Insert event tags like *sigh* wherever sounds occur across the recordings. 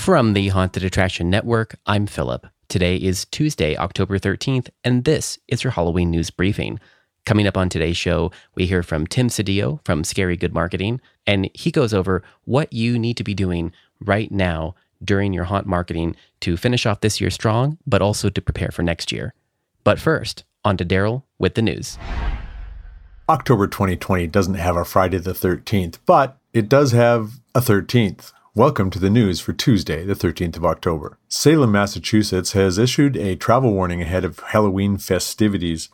From the Haunted Attraction Network, I'm Philip. Today is Tuesday, October 13th, and this is your Halloween news briefing. Coming up on today's show, we hear from Tim Cedillo from Scary Good Marketing, and he goes over what you need to be doing right now during your haunt marketing to finish off this year strong, but also to prepare for next year. But first, on to Daryl with the news. October 2020 doesn't have a Friday the 13th, but it does have a 13th. Welcome to the news for Tuesday, the 13th of October. Salem, Massachusetts has issued a travel warning ahead of Halloween festivities.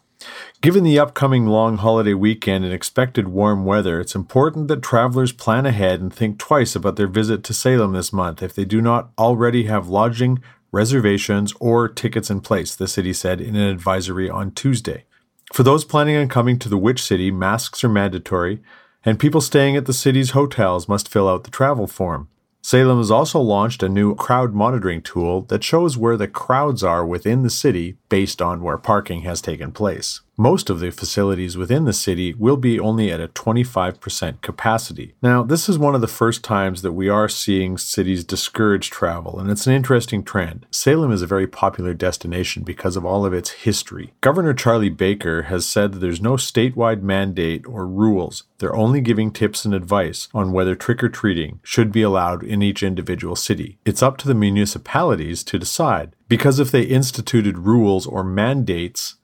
Given the upcoming long holiday weekend and expected warm weather, it's important that travelers plan ahead and think twice about their visit to Salem this month if they do not already have lodging, reservations, or tickets in place, the city said in an advisory on Tuesday. For those planning on coming to the Witch City, masks are mandatory, and people staying at the city's hotels must fill out the travel form. Salem has also launched a new crowd monitoring tool that shows where the crowds are within the city based on where parking has taken place. Most of the facilities within the city will be only at a 25% capacity. Now, this is one of the first times that we are seeing cities discourage travel, and it's an interesting trend. Salem is a very popular destination because of all of its history. Governor Charlie Baker has said that there's no statewide mandate or rules. They're only giving tips and advice on whether trick or treating should be allowed in each individual city. It's up to the municipalities to decide, because if they instituted rules or mandates,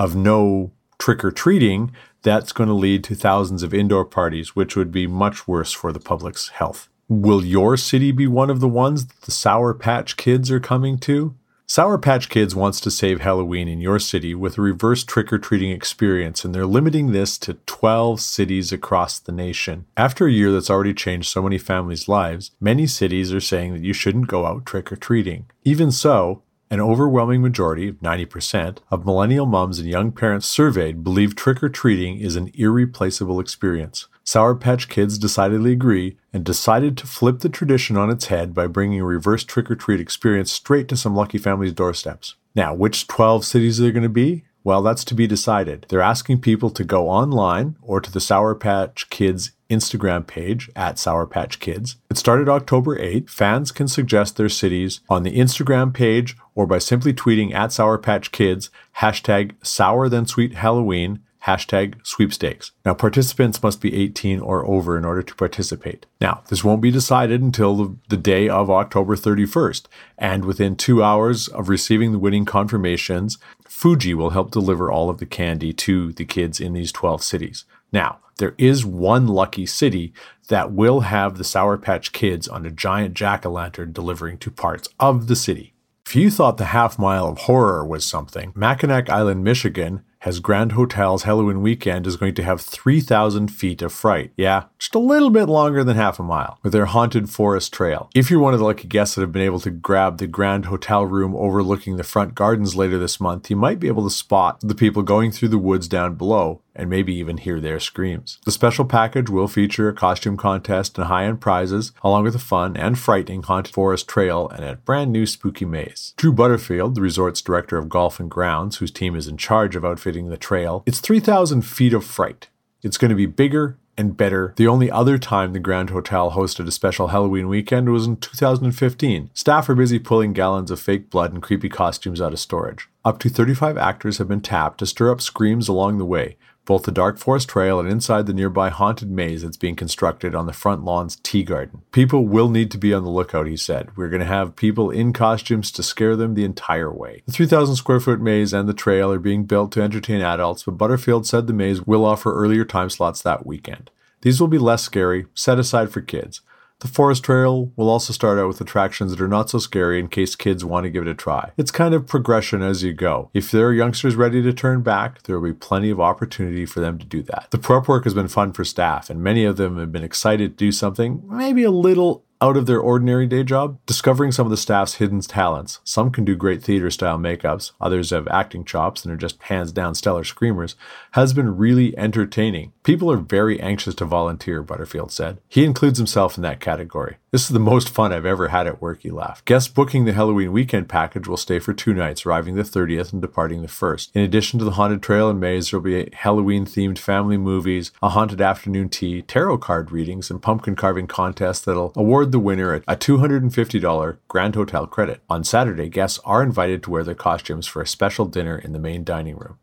of no trick or treating, that's going to lead to thousands of indoor parties, which would be much worse for the public's health. Will your city be one of the ones that the Sour Patch Kids are coming to? Sour Patch Kids wants to save Halloween in your city with a reverse trick or treating experience, and they're limiting this to 12 cities across the nation. After a year that's already changed so many families' lives, many cities are saying that you shouldn't go out trick or treating. Even so, an overwhelming majority, 90%, of millennial moms and young parents surveyed believe trick or treating is an irreplaceable experience. Sour Patch Kids decidedly agree and decided to flip the tradition on its head by bringing a reverse trick or treat experience straight to some lucky families' doorsteps. Now, which 12 cities are going to be? Well, that's to be decided. They're asking people to go online or to the Sour Patch Kids Instagram page at Sour Patch Kids. It started October 8. Fans can suggest their cities on the Instagram page or by simply tweeting at Sour Patch Kids, hashtag sour than sweet Halloween, hashtag sweepstakes. Now, participants must be 18 or over in order to participate. Now, this won't be decided until the, the, day of October 31st, and within two hours of receiving the winning confirmations, Fuji will help deliver all of the candy to the kids in these 12 cities. Now, there is one lucky city that will have the Sour Patch Kids on a giant jack o' lantern delivering to parts of the city. If you thought the half mile of horror was something, Mackinac Island, Michigan has Grand Hotel's Halloween weekend is going to have 3,000 feet of fright. Yeah, just a little bit longer than half a mile with their haunted forest trail. If you're one of the lucky guests that have been able to grab the Grand Hotel room overlooking the front gardens later this month, you might be able to spot the people going through the woods down below and maybe even hear their screams. The special package will feature a costume contest and high end prizes, along with a fun and frightening haunted forest trail and a brand new spooky maze. Drew Butterfield, the resort's director of golf and grounds, whose team is in charge of outfitting the trail, it's 3,000 feet of fright. It's going to be bigger and better. The only other time the Grand Hotel hosted a special Halloween weekend was in 2015. Staff are busy pulling gallons of fake blood and creepy costumes out of storage. Up to 35 actors have been tapped to stir up screams along the way, both the Dark Forest Trail and inside the nearby haunted maze that's being constructed on the front lawn's tea garden. People will need to be on the lookout, he said. We're going to have people in costumes to scare them the entire way. The 3,000 square foot maze and the trail are being built to entertain adults, but Butterfield said the maze will offer earlier time slots that weekend. These will be less scary, set aside for kids. The Forest Trail will also start out with attractions that are not so scary in case kids want to give it a try. It's kind of progression as you go. If there are youngsters ready to turn back, there will be plenty of opportunity for them to do that. The prep work has been fun for staff, and many of them have been excited to do something maybe a little out of their ordinary day job, discovering some of the staff's hidden talents. Some can do great theater style makeups, others have acting chops and are just hands down stellar screamers, has been really entertaining. People are very anxious to volunteer, Butterfield said. He includes himself in that category. This is the most fun I've ever had at work, he laughed. Guests booking the Halloween weekend package will stay for two nights, arriving the 30th and departing the 1st. In addition to the haunted trail and maze, there will be Halloween themed family movies, a haunted afternoon tea, tarot card readings, and pumpkin carving contests that'll award the winner a $250 Grand Hotel credit. On Saturday, guests are invited to wear their costumes for a special dinner in the main dining room.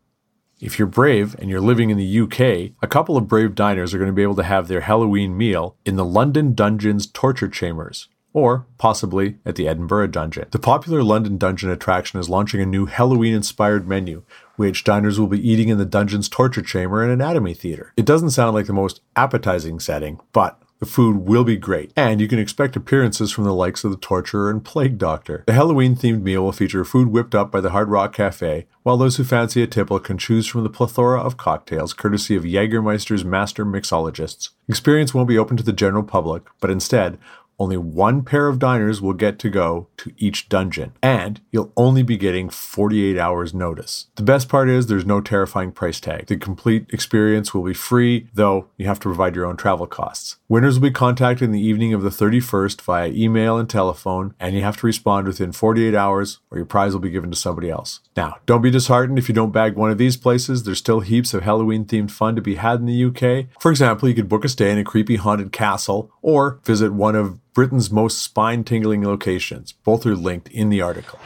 If you're brave and you're living in the UK, a couple of brave diners are going to be able to have their Halloween meal in the London Dungeons torture chambers, or possibly at the Edinburgh Dungeon. The popular London Dungeon attraction is launching a new Halloween inspired menu, which diners will be eating in the dungeon's torture chamber and anatomy theater. It doesn't sound like the most appetizing setting, but the food will be great, and you can expect appearances from the likes of the Torturer and Plague Doctor. The Halloween themed meal will feature food whipped up by the Hard Rock Cafe, while those who fancy a tipple can choose from the plethora of cocktails courtesy of Jägermeister's master mixologists. Experience won't be open to the general public, but instead, only one pair of diners will get to go to each dungeon, and you'll only be getting 48 hours notice. The best part is there's no terrifying price tag. The complete experience will be free, though you have to provide your own travel costs. Winners will be contacted in the evening of the 31st via email and telephone, and you have to respond within 48 hours or your prize will be given to somebody else. Now, don't be disheartened if you don't bag one of these places. There's still heaps of Halloween themed fun to be had in the UK. For example, you could book a stay in a creepy haunted castle or visit one of Britain's most spine tingling locations. Both are linked in the article.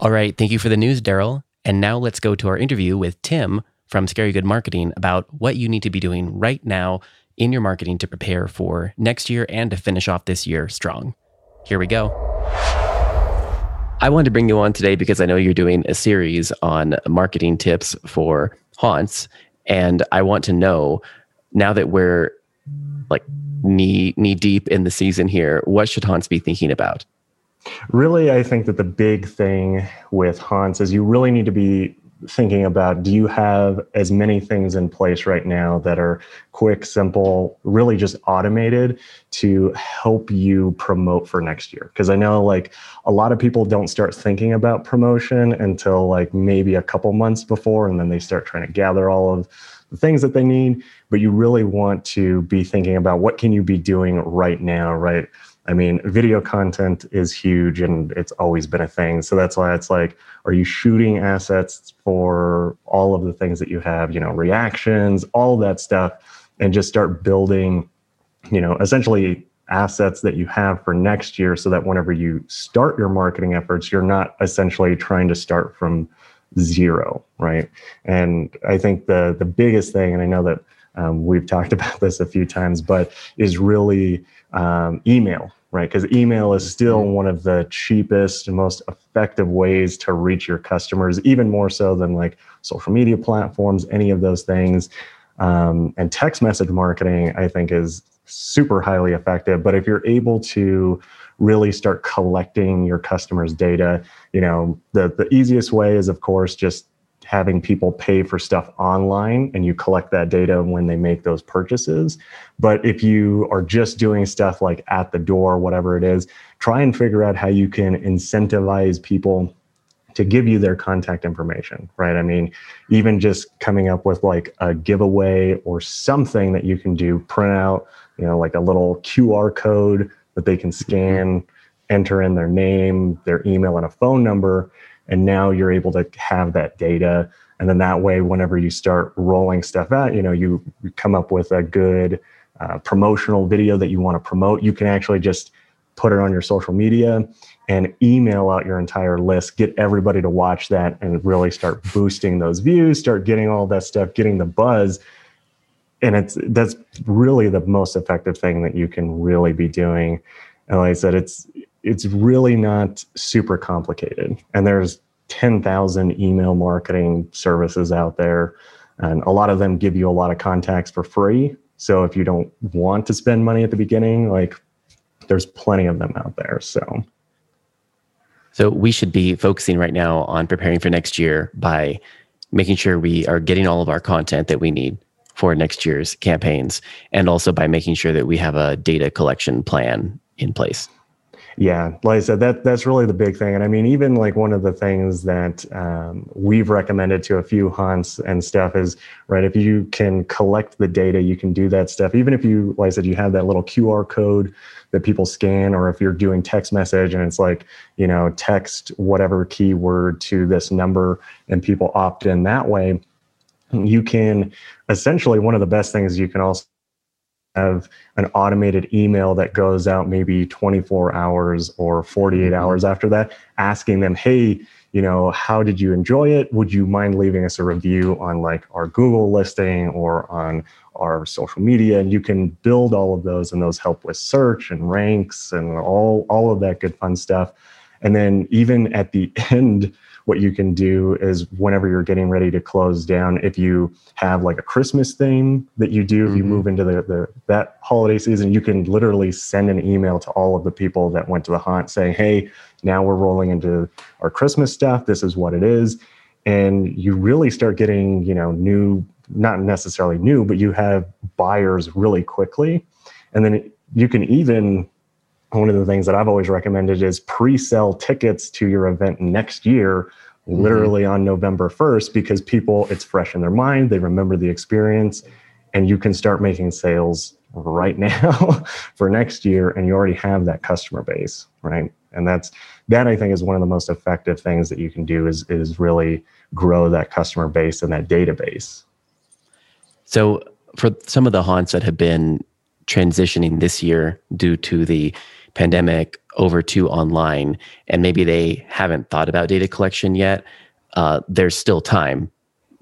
All right. Thank you for the news, Daryl. And now let's go to our interview with Tim from Scary Good Marketing about what you need to be doing right now in your marketing to prepare for next year and to finish off this year strong. Here we go. I wanted to bring you on today because I know you're doing a series on marketing tips for haunts. And I want to know now that we're like knee knee deep in the season here, what should haunts be thinking about? Really, I think that the big thing with haunts is you really need to be thinking about do you have as many things in place right now that are quick, simple, really just automated to help you promote for next year? Because I know like a lot of people don't start thinking about promotion until like maybe a couple months before, and then they start trying to gather all of the things that they need. But you really want to be thinking about what can you be doing right now, right? I mean, video content is huge and it's always been a thing. So that's why it's like, are you shooting assets for all of the things that you have, you know, reactions, all that stuff, and just start building, you know, essentially assets that you have for next year so that whenever you start your marketing efforts, you're not essentially trying to start from zero, right? And I think the the biggest thing, and I know that um, we've talked *laughs* about this a few times, but is really um, email, right? Because email is still mm-hmm. one of the cheapest and most effective ways to reach your customers, even more so than like social media platforms, any of those things. Um, and text message marketing, I think, is super highly effective. But if you're able to really start collecting your customers' data, you know, the the easiest way is, of course, just having people pay for stuff online and you collect that data when they make those purchases. But if you are just doing stuff like at the door, whatever it is, try and figure out how you can incentivize people to give you their contact information, right? I mean, even just coming up with like a giveaway or something that you can do, print out, you know, like a little QR code that they can mm-hmm. scan, enter in their name, their email, and a phone number and now you're able to have that data. And then that way whenever you start rolling stuff out you know you, you come up with a good uh, promotional video that you want to promote. You can actually just put it on your social media and email out your entire list get everybody to watch that and really start *laughs* boosting those views start getting all that stuff getting the buzz. And it's that's really the most effective thing that you can really be doing. And like i said it's it's really not super complicated. And there's 10,000 email marketing services out there. And a lot of them give you a lot of contacts for free. So if you don't want to spend money at the beginning, like there's plenty of them out there. So, so we should be focusing right now on preparing for next year by making sure we are getting all of our content that we need for next year's campaigns, and also by making sure that we have a data collection plan in place. Yeah, like I said, that that's really the big thing. And I mean, even like one of the things that um, we've recommended to a few haunts and stuff is right. If you can collect the data, you can do that stuff. Even if you, like I said, you have that little QR code that people scan, or if you're doing text message and it's like you know text whatever keyword to this number, and people opt in that way. You can essentially one of the best things you can also have an automated email that goes out maybe 24 hours or 48 mm-hmm. hours after that, asking them, hey, you know, how did you enjoy it? Would you mind leaving us a review on like our Google listing or on our social media? And you can build all of those, and those help with search and ranks and all all of that good fun stuff. And then even at the *laughs* end what you can do is whenever you're getting ready to close down, if you have like a Christmas theme that you do, mm-hmm. if you mm-hmm. move into the, the that holiday season, you can literally send an email to all of the people that went to the haunt saying, Hey, now we're rolling into our Christmas stuff. This is what it is. And you really start getting, you know, new, not necessarily new, but you have buyers really quickly. And then you can even one of the things that I've always recommended is pre-sell tickets to your event next year, mm-hmm. literally on November 1st, because people, it's fresh in their mind. They remember the experience and you can start making sales right *laughs* now for next year. And you already have that customer base, right? And that's, that I think is one of the most effective things that you can do is, is really grow that customer base and that database. So for some of the haunts that have been transitioning this year due to the pandemic over to online and maybe they haven't thought about data collection yet uh, there's still time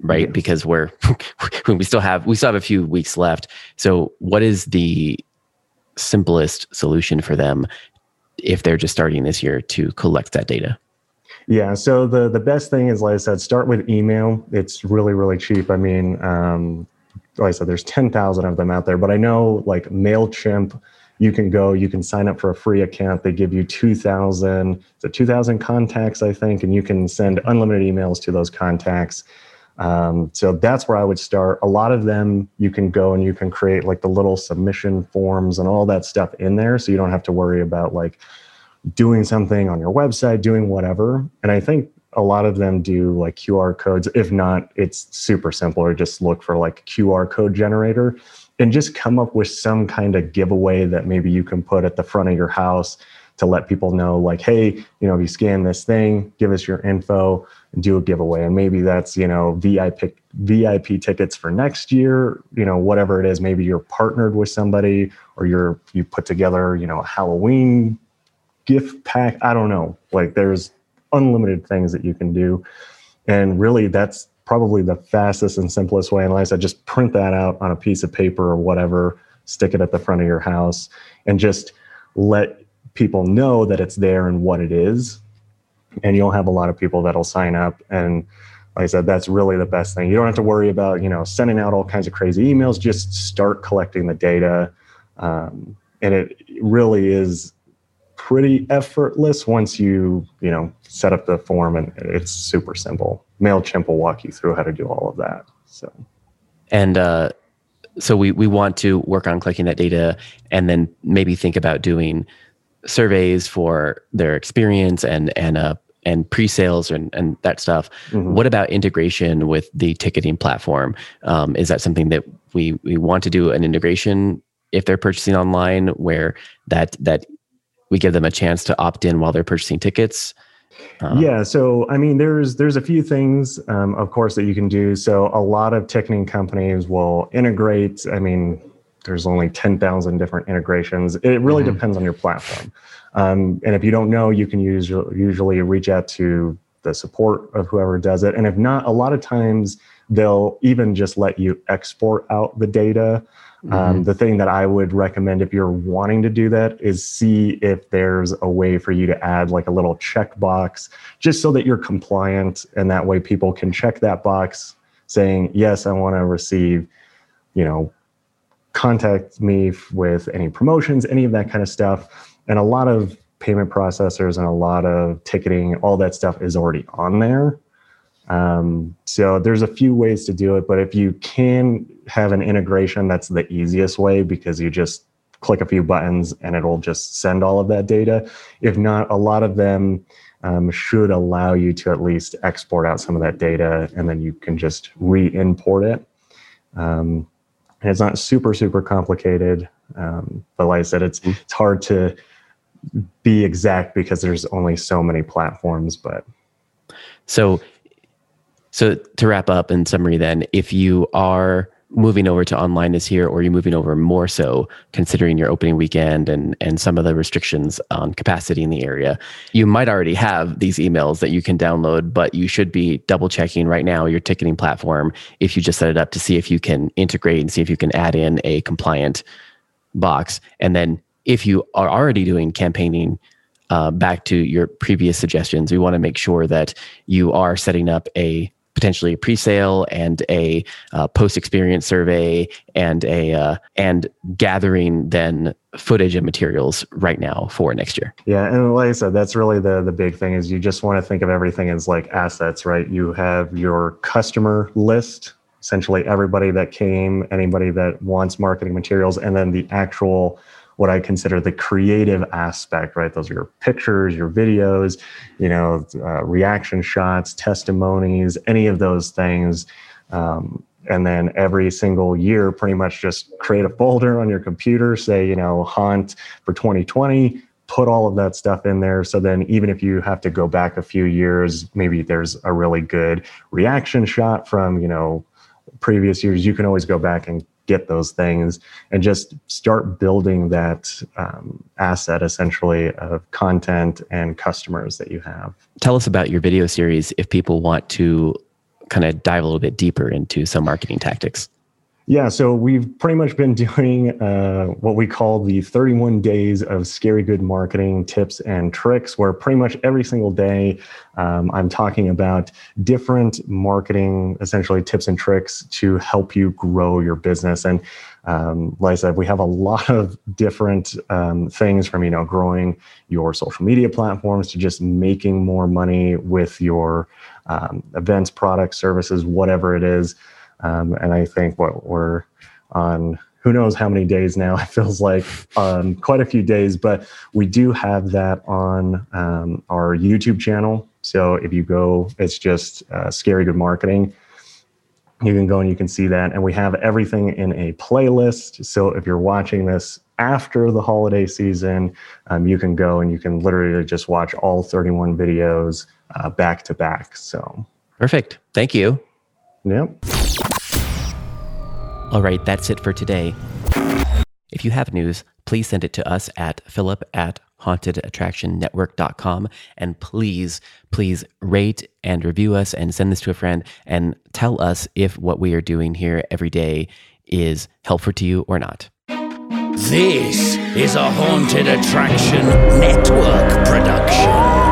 right? Because we're *laughs* we still have we still have a few weeks left. So what is the simplest solution for them if they're just starting this year to collect that data? Yeah so the the best thing is like i said start with email. It's really really cheap. I mean um, like i said there's 10000 of them out there but i know like mailchimp you can go, you can sign up for a free account. They give you 2,000, so 2,000 contacts, I think, and you can send unlimited emails to those contacts. Um, so that's where I would start. A lot of them you can go and you can create like the little submission forms and all that stuff in there. So you don't have to worry about like doing something on your website, doing whatever. And I think a lot of them do like QR codes. If not, it's super simple or just look for like QR code generator and just come up with some kind of giveaway that maybe you can put at the front of your house to let people know like hey you know if you scan this thing give us your info and do a giveaway. And maybe that's you know vip vip tickets for next year you know whatever it is. Maybe you're partnered with somebody or you're you put together you know a halloween gift pack. I don't know. Like there's unlimited things that you can do. And really that's probably the fastest and simplest way. And like I said, just print that out on a piece of paper or whatever, stick it at the front of your house, and just let people know that it's there and what it is. And you'll have a lot of people that'll sign up. And like I said, that's really the best thing. You don't have to worry about, you know, sending out all kinds of crazy emails. Just start collecting the data. Um, and it really is pretty effortless once you you know set up the form and it's super simple. Mailchimp will walk you through how to do all of that so. And uh, so we we want to work on collecting that data and then maybe think about doing surveys for their experience and and uh and pre-sales and, and that stuff. Mm-hmm. what about integration with the ticketing platform? Um, is that something that we we want to do an integration if they're purchasing online where that that we give them a chance to opt in while they're purchasing tickets. Um, yeah, so I mean, there's there's a few things, um, of course, that you can do. So a lot of ticketing companies will integrate. I mean, there's only ten thousand different integrations. It really mm-hmm. depends on your platform. Um, and if you don't know, you can use usually reach out to the support of whoever does it. And if not, a lot of times they'll even just let you export out the data mm-hmm. Um, the thing that I would recommend if you're wanting to do that is see if there's a way for you to add like a little checkbox just so that you're compliant and that way people can check that box saying, yes, I want to receive, you know, contact me with any promotions, any of that kind of stuff. and a lot of payment processors and a lot of ticketing, all that stuff is already on there. Um, so there's a few ways to do it, but if you can have an integration, that's the easiest way because you just click a few buttons and it'll just send all of that data. If not, a lot of them um, should allow you to at least export out some of that data and then you can just re-import it. Um, and it's not super, super complicated. Um, but like I said, it's, mm. it's hard to be exact because there's only so many platforms, but. So so to wrap up in summary, then, if you are moving over to online this year, or you're moving over more so, considering your opening weekend and and some of the restrictions on capacity in the area, you might already have these emails that you can download, but you should be double checking right now your ticketing platform if you just set it up to see if you can integrate and see if you can add in a compliant box, and then if you are already doing campaigning uh, back to your previous suggestions, we want to make sure that you are setting up a potentially a pre-sale and a uh, post-experience survey and a uh, and gathering then footage and materials right now for next year. Yeah, and like I said, that's really the the big thing is you just want to think of everything as like assets, right? You have your customer list, essentially everybody that came, anybody that wants marketing materials, and then the actual what I consider the creative aspect, right? Those are your pictures, your videos, you know, uh, reaction shots, testimonies, any of those things. Um, and then every single year, pretty much just create a folder on your computer, say, you know, Haunt for 2020, put all of that stuff in there. So then, even if you have to go back a few years, maybe there's a really good reaction shot from, you know, previous years, you can always go back and get those things and just start building that um, asset essentially of content and customers that you have. Tell us about your video series if people want to kind of dive a little bit deeper into some marketing tactics. Yeah, so we've pretty much been *laughs* doing uh, what we call the 31 days of scary good marketing tips and tricks, where pretty much every single day um, I'm talking about different marketing, essentially tips and tricks to help you grow your business. And um, like I said, we have a lot of different um, things from you know growing your social media platforms to just making more money with your um, events, products, services, whatever it is. Um, and I think what we're on who knows how many days now *laughs* it feels like um, quite a few days but we do have that on um, our youtube channel. So if you go it's just uh, scary good marketing. You can go and you can see that. And we have everything in a playlist. So if you're watching this after the holiday season um, you can go and you can literally just watch all 31 videos uh, back to back. So perfect. Thank you. Yep all right, that's it for today. If you have news, please send it to us at philip at hauntedattractionnetwork.com. And please, please rate and review us and send this to a friend and tell us if what we are doing here every day is helpful to you or not. This is a Haunted Attraction Network production.